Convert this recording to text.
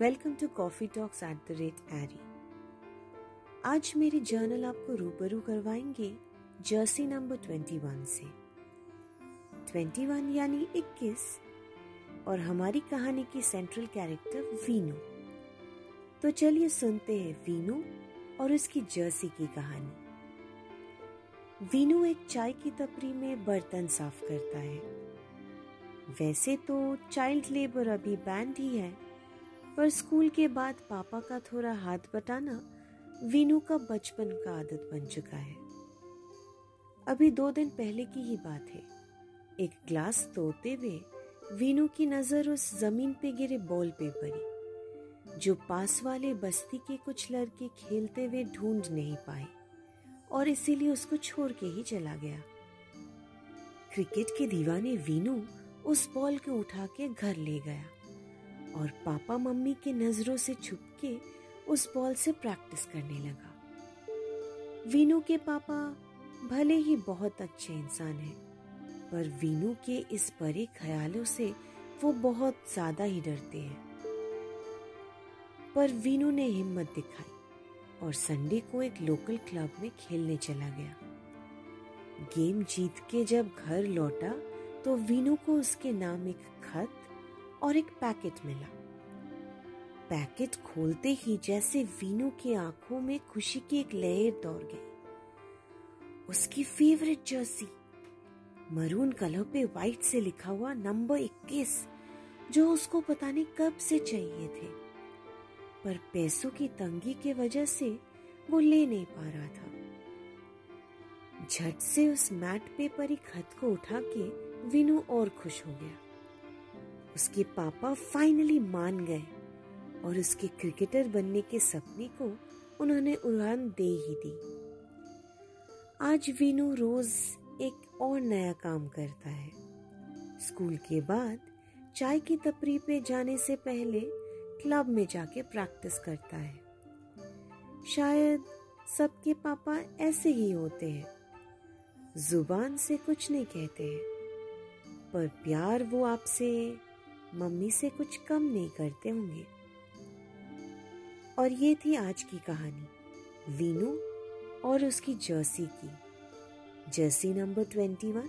Welcome to coffee talks at the rate एरी। आज मेरी journal आपको रूबरू करवाएँगे जर्सी नंबर ट्वेंटी वन से। ट्वेंटी वन यानी इक्कीस और हमारी कहानी की सेंट्रल कैरेक्टर वीनू। तो चलिए सुनते हैं वीनू और उसकी जर्सी की कहानी। वीनू एक चाय की तपरी में बर्तन साफ़ करता है। वैसे तो चाइल्ड लेबर अभी बैंड ही है। पर स्कूल के बाद पापा का थोड़ा हाथ बटाना वीनू का बचपन का आदत बन चुका है। अभी दो दिन पहले की ही बात है। एक ग्लास तोड़ते हुए वीनू की नज़र उस ज़मीन पे गिरे बॉल पे पड़ी, जो पास वाले बस्ती के कुछ लड़के खेलते हुए ढूंढ नहीं पाए और इसीलिए उसको छोड़ के ही चला गया। क्रिकेट के दीवाने वीनू उस बॉल को उठा के घर ले गया। और पापा मम्मी के नज़रों से छुप के उस बॉल से प्रैक्टिस करने लगा। वीनू के पापा भले ही बहुत अच्छे इंसान हैं, पर वीनू के इस बड़े ख्यालों से वो बहुत ज़्यादा ही डरते हैं। पर वीनू ने हिम्मत दिखाई और संडे को एक लोकल क्लब में खेलने चला गया। गेम जीत के जब घर लौटा तो वीनू को उसके नाम एक खत और एक पैकेट मिला। पैकेट खोलते ही जैसे वीनू की आँखों में खुशी की एक लहर दौड़ गई। उसकी फेवरेट जर्सी मरून कलर पे व्हाइट से लिखा हुआ नंबर 21 जो उसको पता नहीं कब से चाहिए थे। पर पैसों की तंगी के वजह से वो ले नहीं पा रहा था। झट से उस मैट पे परी खत को उठा के विनू और खुश हो गया। उसके पापा फाइनली मान गए और उसके क्रिकेटर बनने के सपने को उन्होंने उड़ान दे ही दी। आज विनू रोज एक और नया काम करता है। स्कूल के बाद चाय की तपरी पे जाने से पहले क्लब में जाके प्रैक्टिस करता है। शायद सबके पापा ऐसे ही होते हैं। ज़ुबान से कुछ नहीं कहते हैं, पर प्यार वो आपसे मम्मी से कुछ कम नहीं करते होंगे। और ये थी आज की कहानी, वीनू और उसकी जर्सी की। Jersey number twenty one.